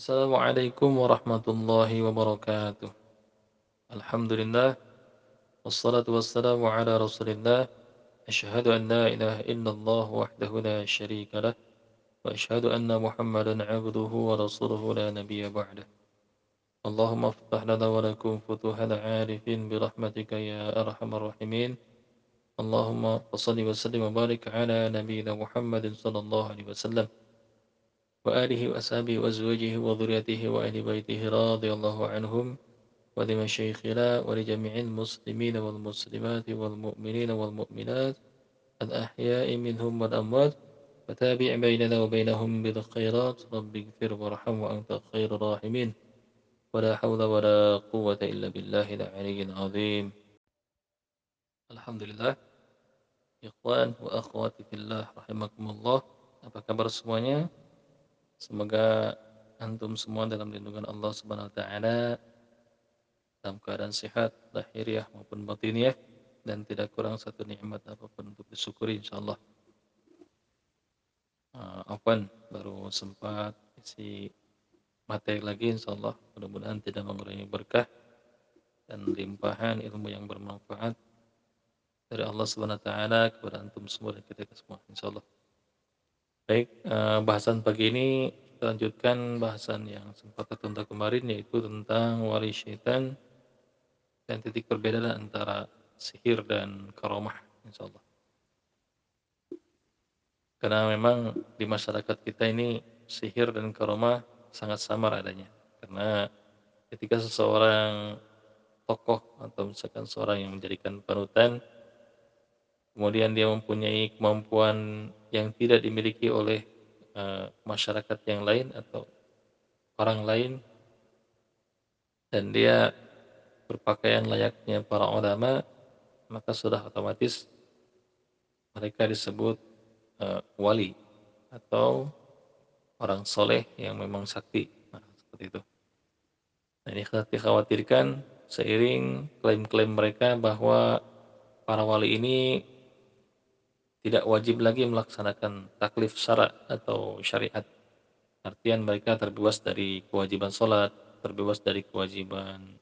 Assalamualaikum warahmatullahi wabarakatuh. Alhamdulillah. Wassalatu wassalamu ala rasulillah. Ashhadu an la ilaha illallah wahdahu la sharika lah. Wa ashhadu anna muhammadan abduhu wa rasuluhu la nabiyya ba'dah. اللهم افتح لنا ولكم فتوح العارفين برحمتك يا أرحم الراحمين اللهم صل وسلم وبارك على نبينا محمد صلى الله عليه وسلم وآله وأصحابه وأزواجه وذريته وأهل بيته رضي الله عنهم ولمشايخنا ولجميع المسلمين والمسلمات والمؤمنين والمؤمنات الأحياء منهم والأموات وتابع بيننا وبينهم بالخيرات. رب اغفر وارحم وأنت خير الراحمين. ولا حول ولا قوة إلا بالله العلي العظيم. الحمد لله إخوان وأخواتي في الله رحمكم الله apa kabar semuanya? Semoga antum semua dalam lindungan Allah Subhanahu wa taala dalam keadaan sehat lahiriah maupun batiniah dan tidak kurang satu nikmat apa pun untuk disyukuri insyaallah. Uh, Afwan baru sempat isi materi lagi insyaallah mudah-mudahan tidak mengurangi berkah dan limpahan ilmu yang bermanfaat dari Allah Subhanahu wa taala kepada antum semua dan kita semua insyaallah. Baik, eh, bahasan pagi ini kita lanjutkan bahasan yang sempat tertunda kemarin yaitu tentang wali syaitan dan titik perbedaan antara sihir dan karomah insyaallah. Karena memang di masyarakat kita ini sihir dan karomah sangat samar adanya. Karena ketika seseorang tokoh atau misalkan seorang yang menjadikan panutan kemudian dia mempunyai kemampuan yang tidak dimiliki oleh uh, masyarakat yang lain atau orang lain. Dan dia berpakaian layaknya para ulama maka sudah otomatis mereka disebut uh, wali atau orang soleh yang memang sakti. Nah, seperti itu. Nah, ini dikhawatirkan seiring klaim-klaim mereka bahwa para wali ini tidak wajib lagi melaksanakan taklif syara atau syariat. Artian mereka terbebas dari kewajiban sholat, terbebas dari kewajiban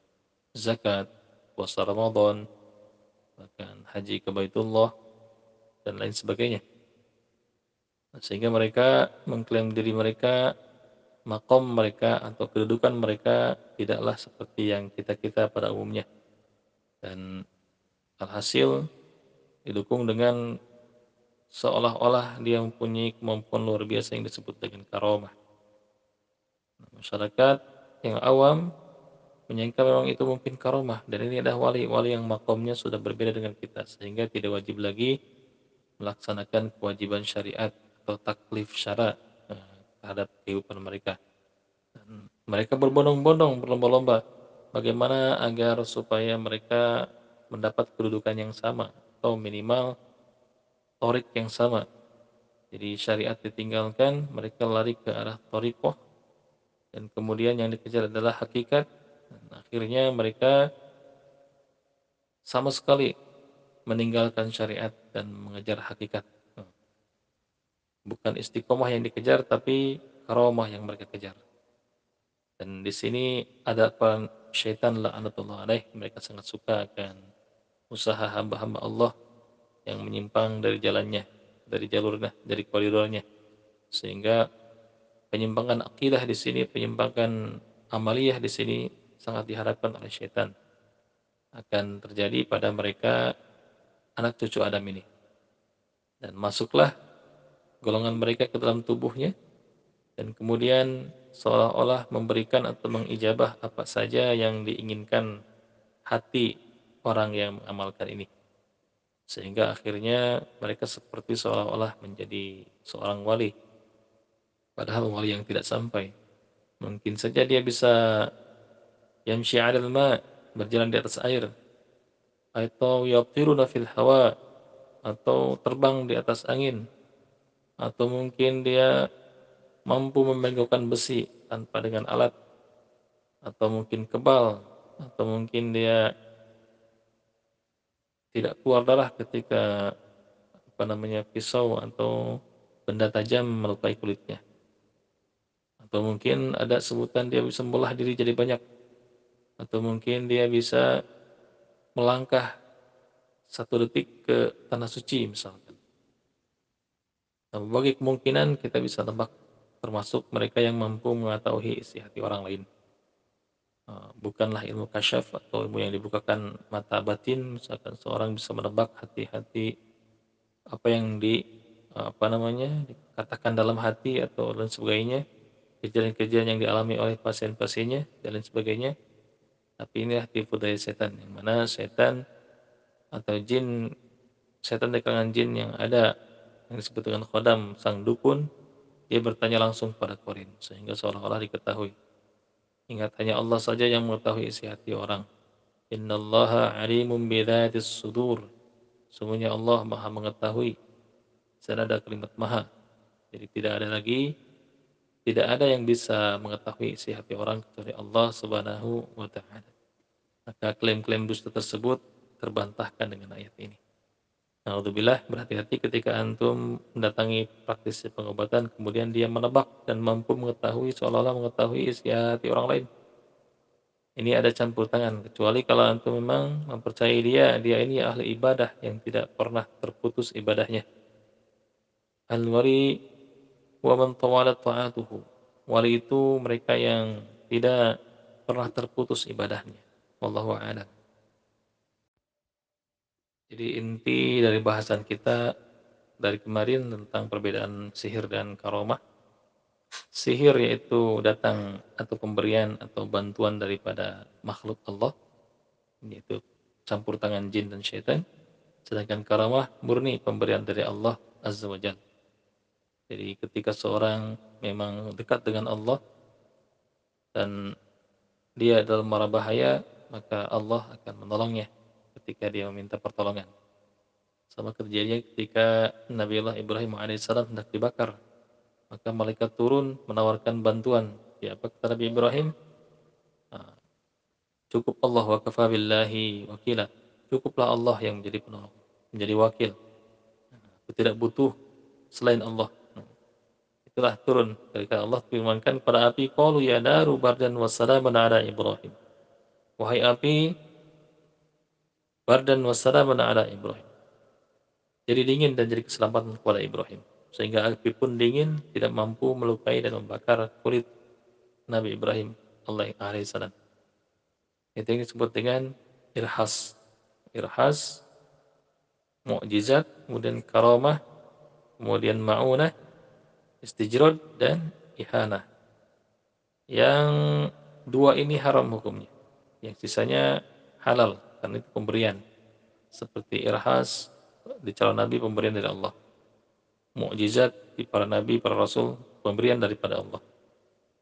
zakat, puasa Ramadan, bahkan haji ke Baitullah, dan lain sebagainya. Sehingga mereka mengklaim diri mereka, makom mereka atau kedudukan mereka tidaklah seperti yang kita-kita pada umumnya. Dan alhasil didukung dengan seolah-olah dia mempunyai kemampuan luar biasa yang disebut dengan karomah. Nah, masyarakat yang awam menyangka memang itu mungkin karomah dan ini adalah wali wali yang makomnya sudah berbeda dengan kita sehingga tidak wajib lagi melaksanakan kewajiban syariat atau taklif syara eh, terhadap kehidupan mereka. Dan mereka berbondong-bondong berlomba-lomba bagaimana agar supaya mereka mendapat kedudukan yang sama atau minimal torik yang sama. Jadi syariat ditinggalkan, mereka lari ke arah torikoh, dan kemudian yang dikejar adalah hakikat, dan akhirnya mereka sama sekali meninggalkan syariat dan mengejar hakikat. Bukan istiqomah yang dikejar, tapi karomah yang mereka kejar. Dan di sini ada syaitan la'anatullah alaih, mereka sangat suka akan usaha hamba-hamba Allah yang menyimpang dari jalannya, dari jalurnya, dari koridornya. Sehingga penyimpangan akidah di sini, penyimpangan amaliyah di sini sangat diharapkan oleh syaitan akan terjadi pada mereka anak cucu Adam ini. Dan masuklah golongan mereka ke dalam tubuhnya dan kemudian seolah-olah memberikan atau mengijabah apa saja yang diinginkan hati orang yang mengamalkan ini sehingga akhirnya mereka seperti seolah-olah menjadi seorang wali. Padahal wali yang tidak sampai. Mungkin saja dia bisa yamshi 'alal ma berjalan di atas air. Atau yatiruna fil hawa atau terbang di atas angin. Atau mungkin dia mampu memegangkan besi tanpa dengan alat. Atau mungkin kebal. Atau mungkin dia tidak keluar darah ketika apa namanya pisau atau benda tajam melukai kulitnya Atau mungkin ada sebutan dia bisa membelah diri jadi banyak. Atau mungkin dia bisa melangkah satu detik ke tanah suci misalkan. Nah, berbagai kemungkinan kita bisa tebak termasuk mereka yang mampu mengetahui isi hati orang lain. Uh, bukanlah ilmu kasyaf atau ilmu yang dibukakan mata batin, misalkan seorang bisa menebak hati-hati apa yang di uh, apa namanya dikatakan dalam hati atau dan sebagainya, kejadian-kejadian yang dialami oleh pasien-pasiennya dan lain sebagainya. Tapi inilah tipu daya setan, yang mana setan atau jin, setan dari jin yang ada yang disebut dengan khodam sang dukun, dia bertanya langsung pada korin sehingga seolah-olah diketahui. Ingat hanya Allah saja yang mengetahui isi hati orang. Innallaha alimun bidzatis sudur. Sungguhnya Allah Maha mengetahui. Sana ada kalimat Maha. Jadi tidak ada lagi tidak ada yang bisa mengetahui isi hati orang kecuali Allah Subhanahu wa taala. Maka klaim-klaim dusta tersebut terbantahkan dengan ayat ini. Alhamdulillah berhati-hati ketika antum mendatangi praktisi pengobatan kemudian dia menebak dan mampu mengetahui seolah-olah mengetahui isi hati orang lain. Ini ada campur tangan kecuali kalau antum memang mempercayai dia dia ini ahli ibadah yang tidak pernah terputus ibadahnya. Al-wari wa man ta'atuhu. Wali itu mereka yang tidak pernah terputus ibadahnya. Wallahu a'lam. Jadi inti dari bahasan kita dari kemarin tentang perbedaan sihir dan karomah. Sihir yaitu datang atau pemberian atau bantuan daripada makhluk Allah, yaitu campur tangan jin dan syaitan. Sedangkan karamah murni pemberian dari Allah Azza wa Jalla. Jadi ketika seorang memang dekat dengan Allah dan dia dalam mara bahaya, maka Allah akan menolongnya ketika dia meminta pertolongan. Sama terjadinya ketika Nabiullah Ibrahim alaihissalam hendak dibakar, maka malaikat turun menawarkan bantuan. Ya, kata Nabi Ibrahim? Ah, cukup Allah wa kafa billahi wakila. Cukuplah Allah yang menjadi penolong, menjadi wakil. Aku tidak butuh selain Allah telah turun ketika Allah firmankan kepada api qalu ya naru bardan wa salaman ala Ibrahim wahai api bardan wa salaman ala Ibrahim. Jadi dingin dan jadi keselamatan kepada Ibrahim. Sehingga api pun dingin tidak mampu melukai dan membakar kulit Nabi Ibrahim alaihissalam itu yang disebut dengan irhas. Irhas mukjizat kemudian karamah kemudian ma'unah istijrod dan ihana. Yang dua ini haram hukumnya. Yang sisanya halal karena itu pemberian. Seperti irhas di calon nabi pemberian dari Allah. Mukjizat di para nabi, para rasul pemberian daripada Allah.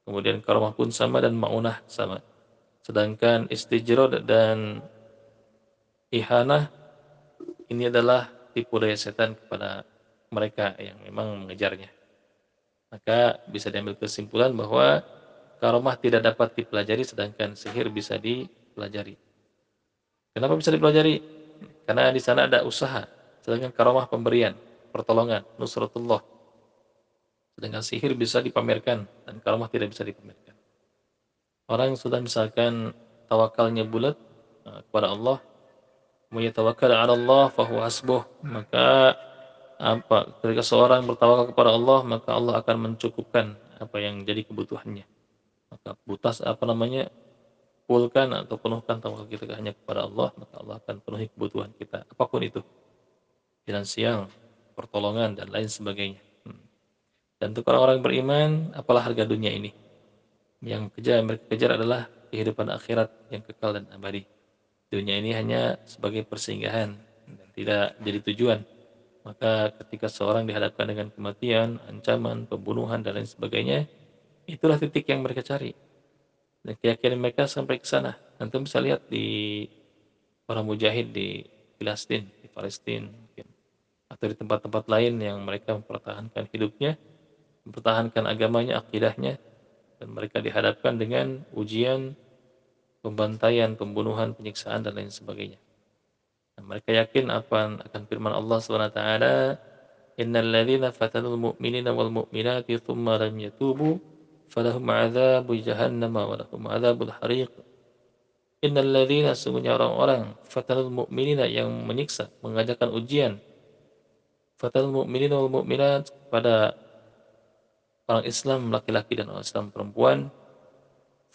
Kemudian karamah pun sama dan maunah sama. Sedangkan istijrod dan ihana ini adalah tipu daya setan kepada mereka yang memang mengejarnya. Maka bisa diambil kesimpulan bahwa karomah tidak dapat dipelajari sedangkan sihir bisa dipelajari. Kenapa bisa dipelajari? Karena di sana ada usaha. Sedangkan karomah pemberian, pertolongan, nusratullah. Sedangkan sihir bisa dipamerkan dan karomah tidak bisa dipamerkan. Orang yang sudah misalkan tawakalnya bulat eh, kepada Allah, tawakkal 'ala Allah fahuwa hasbuh, maka apa ketika seorang bertawakal kepada Allah maka Allah akan mencukupkan apa yang jadi kebutuhannya maka butas apa namanya pulkan atau penuhkan tawakal kita hanya kepada Allah maka Allah akan penuhi kebutuhan kita. Apa pun itu. Finansial pertolongan dan lain sebagainya. Hmm. dan untuk orang-orang beriman apalah harga dunia ini? Yang kejar mereka kejar adalah kehidupan akhirat yang kekal dan abadi. Dunia ini hanya sebagai persinggahan dan tidak jadi tujuan. Maka ketika seorang dihadapkan dengan kematian, ancaman, pembunuhan, dan lain sebagainya, itulah titik yang mereka cari. Dan keyakinan mereka sampai ke sana. Nanti bisa lihat di para mujahid di Palestina, di Palestina. Atau di tempat-tempat lain yang mereka mempertahankan hidupnya, mempertahankan agamanya, akidahnya, dan mereka dihadapkan dengan ujian, pembantaian, pembunuhan, penyiksaan, dan lain sebagainya. Mereka yakin apa akan firman Allah SWT Innal ladhina fatanul mu'minina wal mu'minati thumma lam yatubu falahum 'adzabu jahannam wa lahum 'adzabul hariq. Innal ladzina orang-orang fatanul mu'minina yang menyiksa, mengajarkan ujian. Fatanul mu'minina wal mu'minat orang Islam laki-laki dan orang Islam perempuan.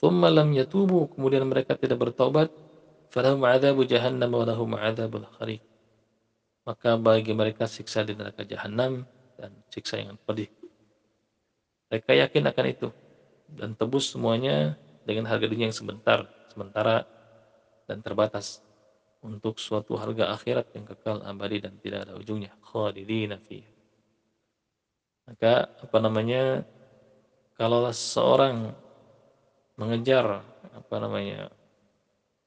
Thumma lam yatubu, kemudian mereka tidak bertobat, falahum jahannam wa lahum. Maka bagi mereka siksa di neraka jahanam dan siksa yang pedih. Mereka yakin akan itu dan tebus semuanya dengan harga dunia yang sebentar, sementara dan terbatas untuk suatu harga akhirat yang kekal abadi dan tidak ada ujungnya. Khalidina fi. Maka apa namanya? Kalau seorang mengejar apa namanya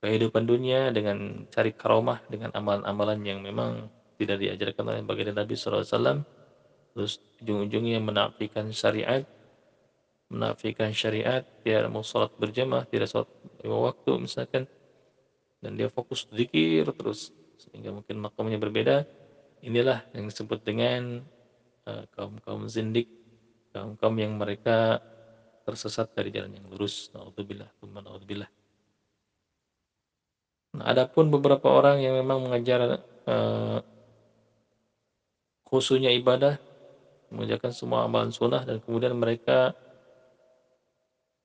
kehidupan dunia dengan cari karomah dengan amalan-amalan yang memang tidak diajarkan oleh baginda Nabi SAW terus ujung-ujungnya menafikan syariat menafikan syariat, tidak mau sholat berjamaah, tidak sholat lima waktu misalkan, dan dia fokus zikir terus, sehingga mungkin makamnya berbeda, inilah yang disebut dengan uh, kaum-kaum zindik, kaum-kaum yang mereka tersesat dari jalan yang lurus. Naudzubillah, naudzubillah. Nah, adapun beberapa orang yang memang mengajar uh, khususnya ibadah, mengerjakan semua amalan sunnah dan kemudian mereka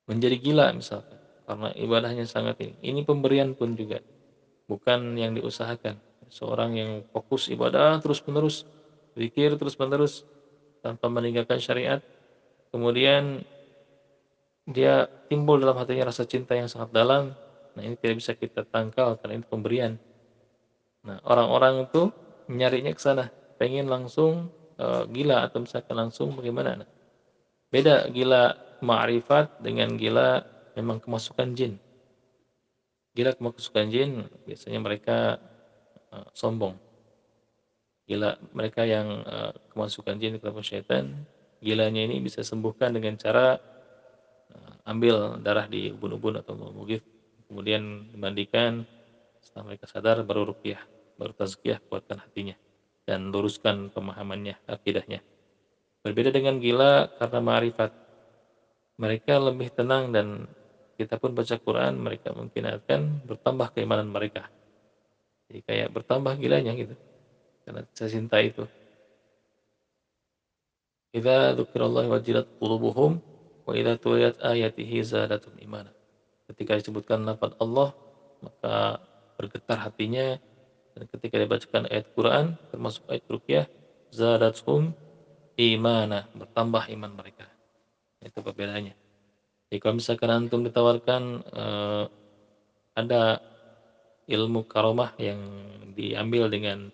menjadi gila misalkan karena ibadahnya sangat ini. Ini pemberian pun juga bukan yang diusahakan. Seorang yang fokus ibadah terus-menerus, zikir terus-menerus tanpa meninggalkan syariat, kemudian dia timbul dalam hatinya rasa cinta yang sangat dalam. Nah, ini tidak bisa kita tangkal karena ini pemberian. Nah, orang-orang itu menyarinya ke sana, pengen langsung uh, gila atau misalkan langsung bagaimana? Nah, beda gila ma'rifat dengan gila memang kemasukan jin. Gila kemasukan jin biasanya mereka uh, sombong. Gila mereka yang uh, kemasukan jin ke syaitan, gilanya ini bisa sembuhkan dengan cara uh, ambil darah di ubun-ubun atau mugif, kemudian dimandikan, setelah mereka sadar baru rupiah, baru tazkiyah kuatkan hatinya dan luruskan pemahamannya, akidahnya. Berbeda dengan gila karena ma'rifat mereka lebih tenang dan kita pun baca Quran mereka mungkin akan bertambah keimanan mereka jadi kayak bertambah gilanya gitu karena saya cinta itu Idza dzukirallahu wajilat qulubuhum wa idza tuliyat ayatihi zadatum imana. Ketika disebutkan lafaz Allah, maka bergetar hatinya dan ketika dibacakan ayat Quran termasuk ayat ruqyah zadatum imana, bertambah iman mereka. Itu perbedaannya. Jadi kalau misalkan antum ditawarkan uh, ada ilmu karomah yang diambil dengan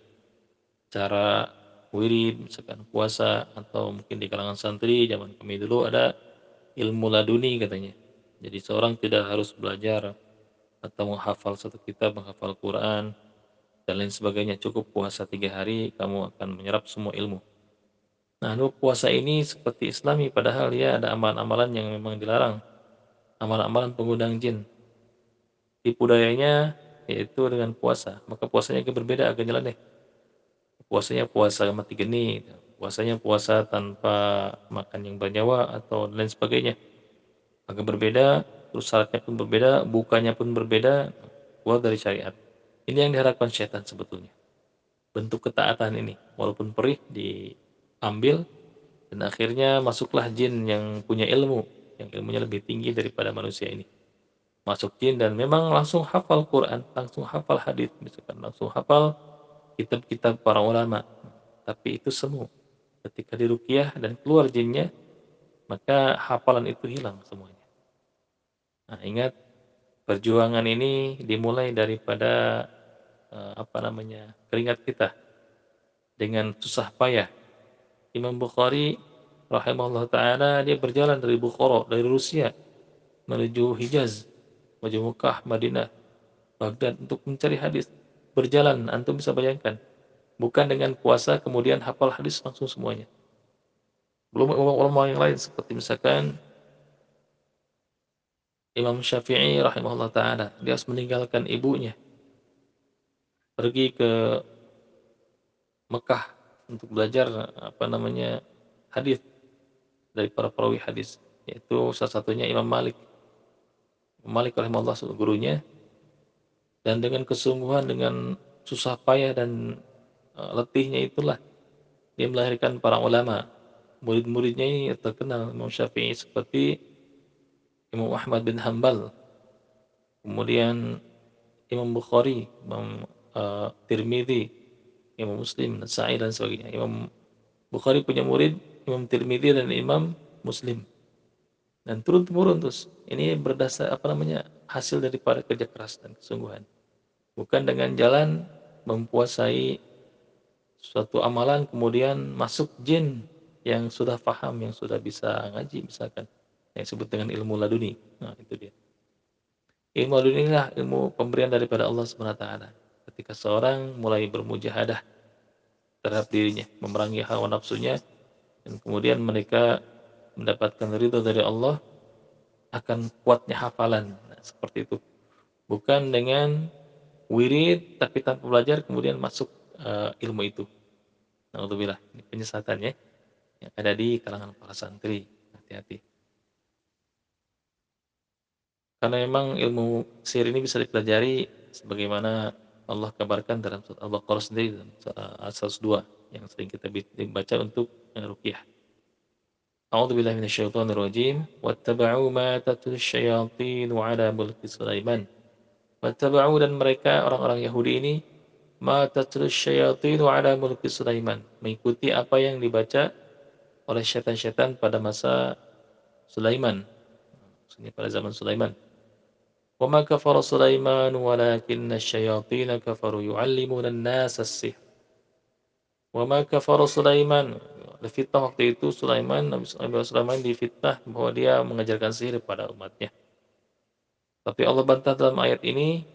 cara wirid, misalkan puasa atau mungkin di kalangan santri zaman kami dulu ada ilmu laduni katanya. Jadi seorang tidak harus belajar atau menghafal satu kitab, menghafal Quran dan lain sebagainya. Cukup puasa tiga hari, kamu akan menyerap semua ilmu. Nah, puasa ini seperti islami padahal ya ada amalan-amalan yang memang dilarang. Amalan-amalan pengundang jin. Tipu dayanya yaitu dengan puasa. Maka puasanya agak berbeda, agak nyeleneh. Puasanya puasa mati geni, puasanya puasa tanpa makan yang bernyawa atau lain sebagainya. Agak berbeda, terus syaratnya pun berbeda, bukanya pun berbeda, keluar dari syariat. Ini yang diharapkan syaitan sebetulnya. Bentuk ketaatan ini, walaupun perih di ambil dan akhirnya masuklah jin yang punya ilmu yang ilmunya lebih tinggi daripada manusia ini. Masuk jin dan memang langsung hafal Quran langsung hafal hadis misalkan langsung hafal kitab-kitab para ulama. Tapi itu semu. Ketika dirukiah dan keluar jinnya maka hafalan itu hilang semuanya. Nah ingat perjuangan ini dimulai daripada apa namanya keringat kita dengan susah payah. Imam Bukhari rahimahullah taala dia berjalan dari Bukhara dari Rusia menuju Hijaz menuju Mekah Madinah Baghdad untuk mencari hadis. Berjalan antum bisa bayangkan. Bukan dengan puasa kemudian hafal hadis langsung semuanya. Belum ulama-ulama yang lain seperti misalkan Imam Syafi'i rahimahullah taala. Dia harus meninggalkan ibunya pergi ke Mekah untuk belajar apa namanya hadis dari para perawi hadis. yaitu salah satunya Imam Malik. Malik rahimahullah gurunya dan dengan kesungguhan, dengan susah payah dan uh, letihnya itulah dia melahirkan para ulama. Murid-muridnya ini terkenal Imam Syafi'i seperti Imam Ahmad bin Hambal, kemudian Imam Bukhari, Imam uh, Tirmidzi, Imam Muslim, Nasai dan sebagainya. Imam Bukhari punya murid Imam Tirmidzi dan Imam Muslim. Dan turun temurun terus. Ini berdasar apa namanya? hasil daripada kerja keras dan kesungguhan. Bukan dengan jalan mempuasai suatu amalan kemudian masuk jin yang sudah paham, yang sudah bisa ngaji misalkan. Yang disebut dengan ilmu laduni. Nah, itu dia. Ilmu laduni inilah ilmu pemberian daripada Allah SWT. Ketika seorang mulai bermujahadah terhadap dirinya, memerangi hawa nafsunya, dan kemudian mereka mendapatkan ridho dari Allah akan kuatnya hafalan. Nah, seperti itu. Bukan dengan wirid tapi tanpa belajar kemudian masuk uh, ilmu itu. Alhamdulillah ini penyesatannya yang ada di kalangan para santri. Hati-hati. Karena memang ilmu sihir ini bisa dipelajari sebagaimana Allah kabarkan dalam surat Al-Baqarah sendiri dalam surah eh, dua yang sering kita baca untuk ruqyah. A'udzu billahi minasyaitonir rajim. Wattaba'u ma tatul syayatin 'ala mulki Sulaiman. Wattaba'u dan mereka orang-orang Yahudi ini ma tatul syayatin 'ala mulki Sulaiman, mengikuti apa yang dibaca oleh syaitan-syaitan pada masa Sulaiman. Maksudnya pada zaman Sulaiman kafara Sulaiman walakinna syayatin kafaru yu'allimuna an-nasa as-sihr wa ma kafara Sulaiman fitnah waktu itu Sulaiman Nabi Sulaiman difitnah bahwa dia mengajarkan sihir kepada umatnya. Tapi Allah bantah dalam ayat ini,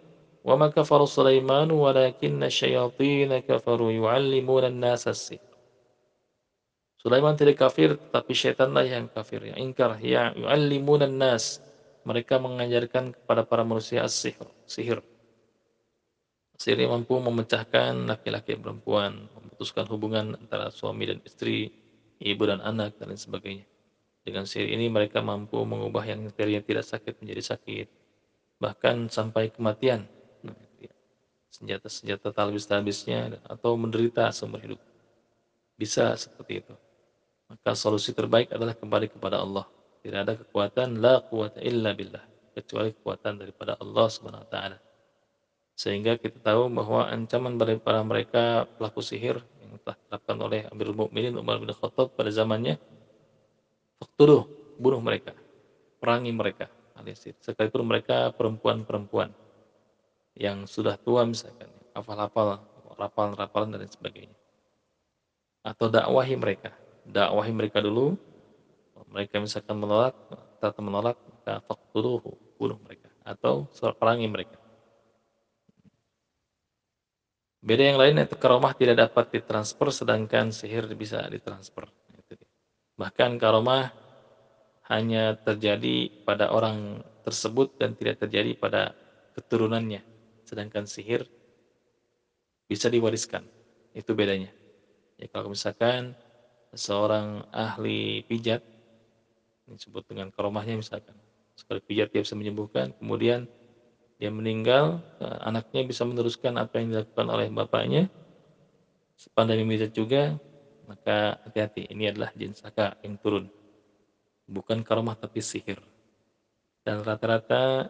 "Wa ma kafara Sulaiman walakinna syayatin kafaru yu'allimuna an-nasa sihr." Sulaiman tidak kafir, tapi syaitanlah yang kafir, yang ingkar, yang yu'allimuna nas Mereka mengajarkan kepada para manusia as-sihr, sihir. Sihir yang mampu memecahkan laki-laki perempuan, memutuskan hubungan antara suami dan istri, ibu dan anak, dan lain sebagainya. Dengan sihir ini mereka mampu mengubah yang tadinya tidak sakit menjadi sakit, bahkan sampai kematian. Senjata-senjata talbis-talbisnya atau menderita seumur hidup. Bisa seperti itu. Maka solusi terbaik adalah kembali kepada Allah. Tidak ada kekuatan la quwata illa billah kecuali kekuatan daripada Allah Subhanahu wa taala. Sehingga kita tahu bahwa ancaman para mereka pelaku sihir yang telah dilakukan oleh Amirul Mukminin Umar bin Khattab pada zamannya, Faktuduh, bunuh mereka, perangi mereka, alias sekalipun mereka perempuan-perempuan yang sudah tua misalkan, hafal-hafal, rapalan-rapalan dan sebagainya. Atau dakwahi mereka, dakwahi mereka dulu, mereka misalkan menolak, tetap menolak, maka faktuduh, bunuh mereka, atau perangi mereka. Beda yang lain itu karomah tidak dapat ditransfer sedangkan sihir bisa ditransfer. Bahkan karomah hanya terjadi pada orang tersebut dan tidak terjadi pada keturunannya. Sedangkan sihir bisa diwariskan. Itu bedanya. Ya, kalau misalkan seorang ahli pijat disebut dengan karomahnya misalkan sekali pijat dia bisa menyembuhkan kemudian dia meninggal, eh, anaknya bisa meneruskan apa yang dilakukan oleh bapaknya. Sepandai memijat juga, maka hati-hati, ini adalah jin saka yang turun. Bukan karomah tapi sihir. Dan rata-rata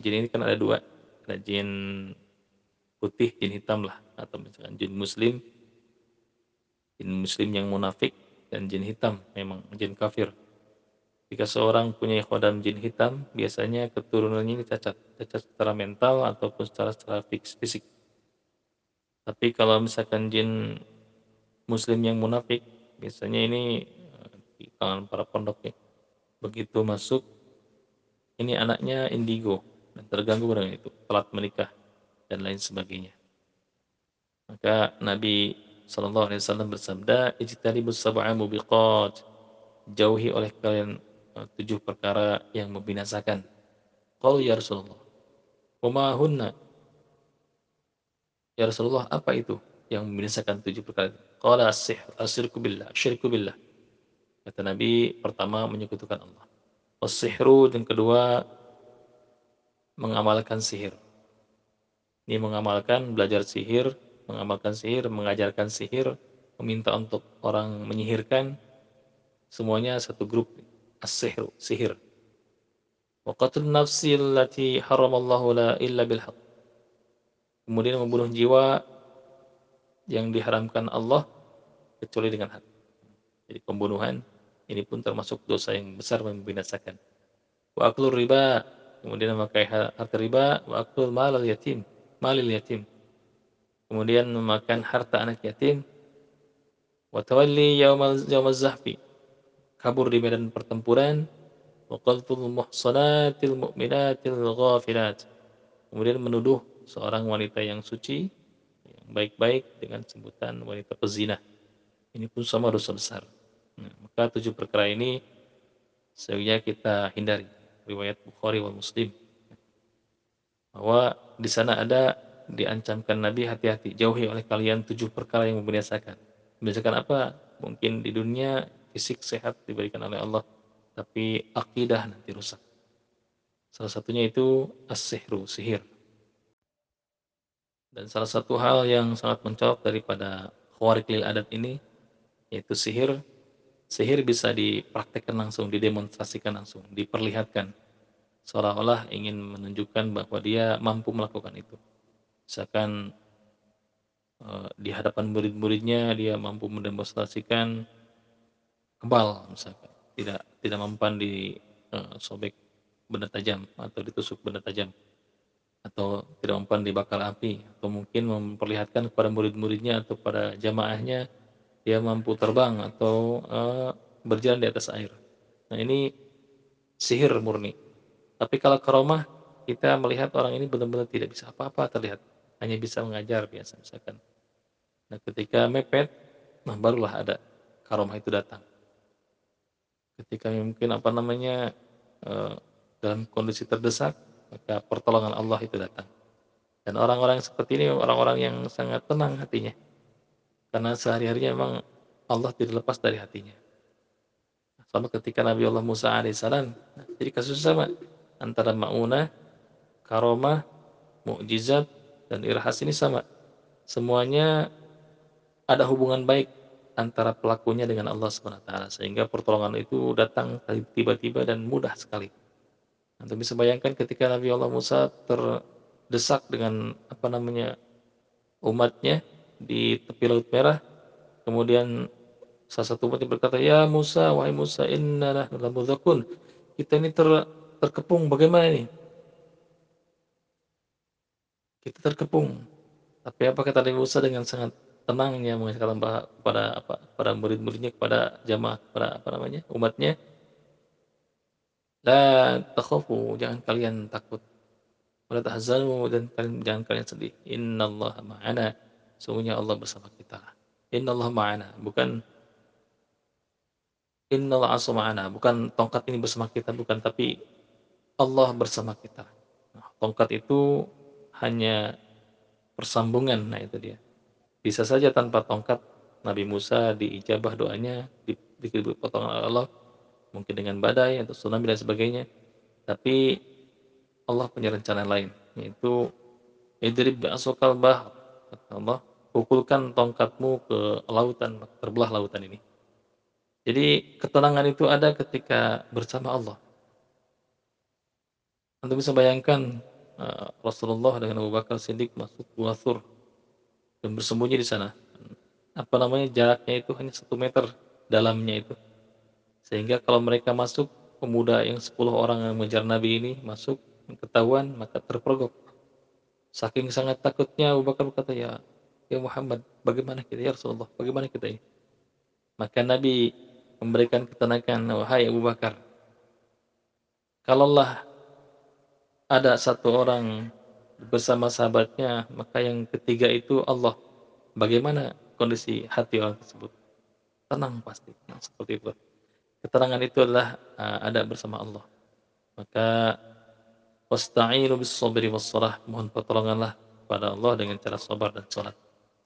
jin ini kan ada dua. Ada jin putih, jin hitam lah. Atau misalkan jin muslim, jin muslim yang munafik, dan jin hitam, memang jin kafir. Jika seorang punya khodam jin hitam, biasanya keturunannya ini cacat, cacat secara mental ataupun secara secara fisik. Tapi kalau misalkan jin muslim yang munafik, biasanya ini eh, di kalangan para pondok ya. Begitu masuk, ini anaknya indigo dan terganggu dengan itu, telat menikah dan lain sebagainya. Maka Nabi Shallallahu Alaihi Wasallam bersabda, "Ijtanibus sab'a mubiqat." Jauhi oleh kalian tujuh perkara yang membinasakan. Qalu ya Rasulullah. Wa hunna? Ya Rasulullah, apa itu yang membinasakan tujuh perkara itu? Qala as-sihr, asyirku billah, billah. Kata Nabi, pertama menyekutukan Allah. Was-sihru yang kedua mengamalkan sihir. Ini mengamalkan, belajar sihir, mengamalkan sihir, mengajarkan sihir, meminta untuk orang menyihirkan, semuanya satu grup as-sihru, sihir. Wa qatlun nafsi allati haramallahu la illa bil. Kemudian membunuh jiwa yang diharamkan Allah kecuali dengan hak. Jadi pembunuhan ini pun termasuk dosa yang besar membinasakan. Wa aklur riba, kemudian memakai harta riba, wa aklul malal yatim, malil yatim. Kemudian memakan harta anak yatim. Wa tawalli yaumal yaumaz zahfi. Kabur di medan pertempuran. Muhsanatil mu'minatil ghafilat. Kemudian menuduh seorang wanita yang suci, yang baik-baik dengan sebutan wanita pezina. Ini pun sama dosa besar. Nah, maka tujuh perkara ini sebaiknya kita hindari. Riwayat Bukhari wal Muslim. Bahwa di sana ada diancamkan Nabi hati-hati jauhi oleh kalian tujuh perkara yang membinasakan. Membinasakan apa? Mungkin di dunia fisik sehat diberikan oleh Allah, tapi akidah nanti rusak. Salah satunya itu as-sihru, sihir. Dan salah satu hal yang sangat mencolok daripada khawarikil adat ini yaitu sihir sihir bisa dipraktekkan langsung, didemonstrasikan langsung, diperlihatkan. Seolah-olah ingin menunjukkan bahwa dia mampu melakukan itu. Misalkan uh, di hadapan murid-muridnya dia mampu mendemonstrasikan kebal misalkan, tidak tidak mempan di uh, sobek benda tajam atau ditusuk benda tajam atau tidak mempan dibakar api atau mungkin memperlihatkan kepada murid-muridnya atau pada jamaahnya dia mampu terbang atau uh, berjalan di atas air. Nah ini sihir murni. Tapi kalau karomah kita melihat orang ini benar-benar tidak bisa apa-apa terlihat, hanya bisa mengajar biasa misalkan. Nah ketika mepet, nah barulah ada karomah itu datang. Ketika mungkin apa namanya uh, dalam kondisi terdesak, maka pertolongan Allah itu datang. Dan orang-orang seperti ini orang-orang yang sangat tenang hatinya karena sehari-harinya memang Allah tidak lepas dari hatinya. Sama ketika Nabi Allah Musa alaihissalam, jadi kasus sama antara maunah, karomah, mukjizat dan irhas ini sama. Semuanya ada hubungan baik antara pelakunya dengan Allah SWT sehingga pertolongan itu datang tiba-tiba dan mudah sekali. Anda bisa bayangkan ketika Nabi Allah Musa terdesak dengan apa namanya umatnya di tepi laut merah kemudian salah satu umatnya berkata ya Musa wahai Musa inna lamudhakun kita ini ter, terkepung. Bagaimana ini? Kita terkepung. Tapi apa kata Nabi Musa dengan sangat tenangnya mengatakan kepada apa pada murid-muridnya kepada jamaah kepada apa namanya umatnya la takhafu jangan kalian takut wala tahzanu dan kalian jangan kalian sedih innallaha ma'ana Sungguhnya Allah bersama kita. Inna Allah ma'ana. Bukan Inna Allah asu ma'ana. Bukan tongkat ini bersama kita. Bukan. Tapi Allah bersama kita. Nah, tongkat itu hanya persambungan. Nah itu dia. Bisa saja tanpa tongkat Nabi Musa diijabah doanya, di, potongan Allah, mungkin dengan badai atau tsunami dan sebagainya. Tapi Allah punya rencana lain, yaitu idrib bi'asukal bahr kata Allah, pukulkan tongkatmu ke lautan, terbelah lautan ini. Jadi ketenangan itu ada ketika bersama Allah. Anda bisa bayangkan uh, Rasulullah dengan Abu Bakar Siddiq masuk Gua Thur dan bersembunyi di sana. Apa namanya jaraknya itu hanya satu meter dalamnya itu. Sehingga kalau mereka masuk, pemuda yang 10 orang yang mengejar Nabi ini masuk, ketahuan maka terpergok Saking sangat takutnya Abu Bakar berkata, ya, ya Muhammad, bagaimana kita ya Rasulullah, bagaimana kita ini? Maka Nabi memberikan ketenangan, wahai Abu Bakar, kalaulah ada satu orang bersama sahabatnya, maka yang ketiga itu Allah. Bagaimana kondisi hati orang tersebut? Tenang pasti, seperti itu. Keterangan itu adalah uh, ada bersama Allah. Maka Wasta'inu bis sabri was. Mohon pertolonganlah pada Allah dengan cara sabar dan salat.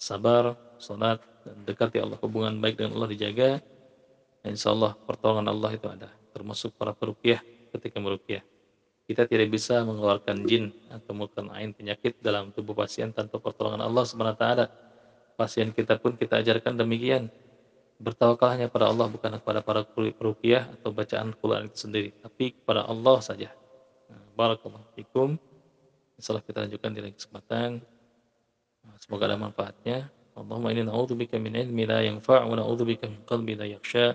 Sabar, salat dan dekati Allah. Hubungan baik dengan Allah dijaga. Insya Allah pertolongan Allah itu ada. Termasuk para perukiah ketika meruqyah. Kita tidak bisa mengeluarkan jin atau mungkin ain penyakit dalam tubuh pasien tanpa pertolongan Allah Subhanahu wa taala. Pasien kita pun kita ajarkan demikian. Bertawakallah hanya pada Allah bukan kepada para peruqyah atau bacaan Quran itu sendiri, tapi kepada Allah saja. Nah, barakallahu fikum. Insyaallah kita lanjutkan di lain kesempatan. Nah, semoga ada manfaatnya. Allahumma inni na'udzubika min ilmi la yanfa' wa na'udzubika min qalbi la yakhsha.